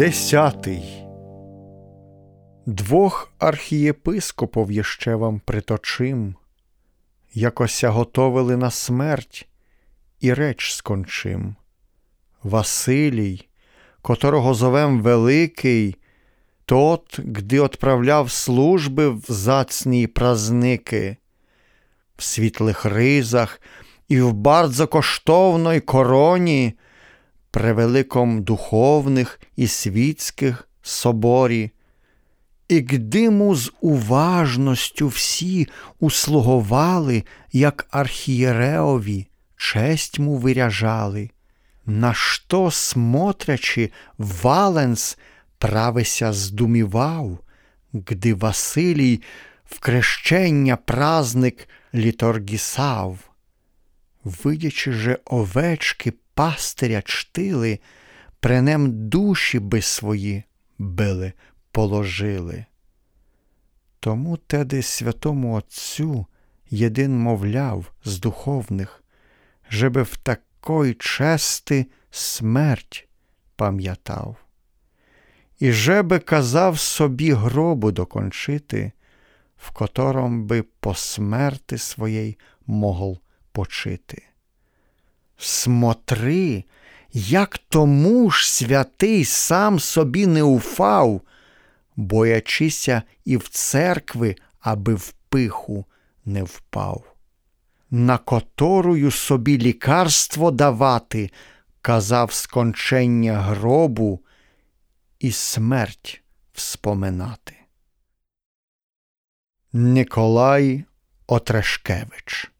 Десятий. Двох архієпископов ще вам приточим, Якося готовили на смерть, і реч скончим. Василій, котрого зовем Великий, тот, гди отправляв служби в зацні празники, в світлих ризах і в бардзо коштовної короні при великом духовних і світських соборі, і гдиму з уважністю всі услугували, як архієреові, честь му виряжали, на що, смотрячи, Валенс правися здумівав, гди Василій в крещення празник літоргісав. Видячи же овечки пастиря чтили, при нем душі би свої били, положили. Тому теди святому Отцю єдин мовляв з духовних, жеби в такої чести смерть пам'ятав. І жеби казав собі гробу докончити, в котором би по смерти своєї могл почити. Смотри, як тому ж святий сам собі не уфав, боячися і в церкви, аби в пиху не впав. На которую собі лікарство давати, казав скончення гробу і смерть вспоминати. Николай Отрешкевич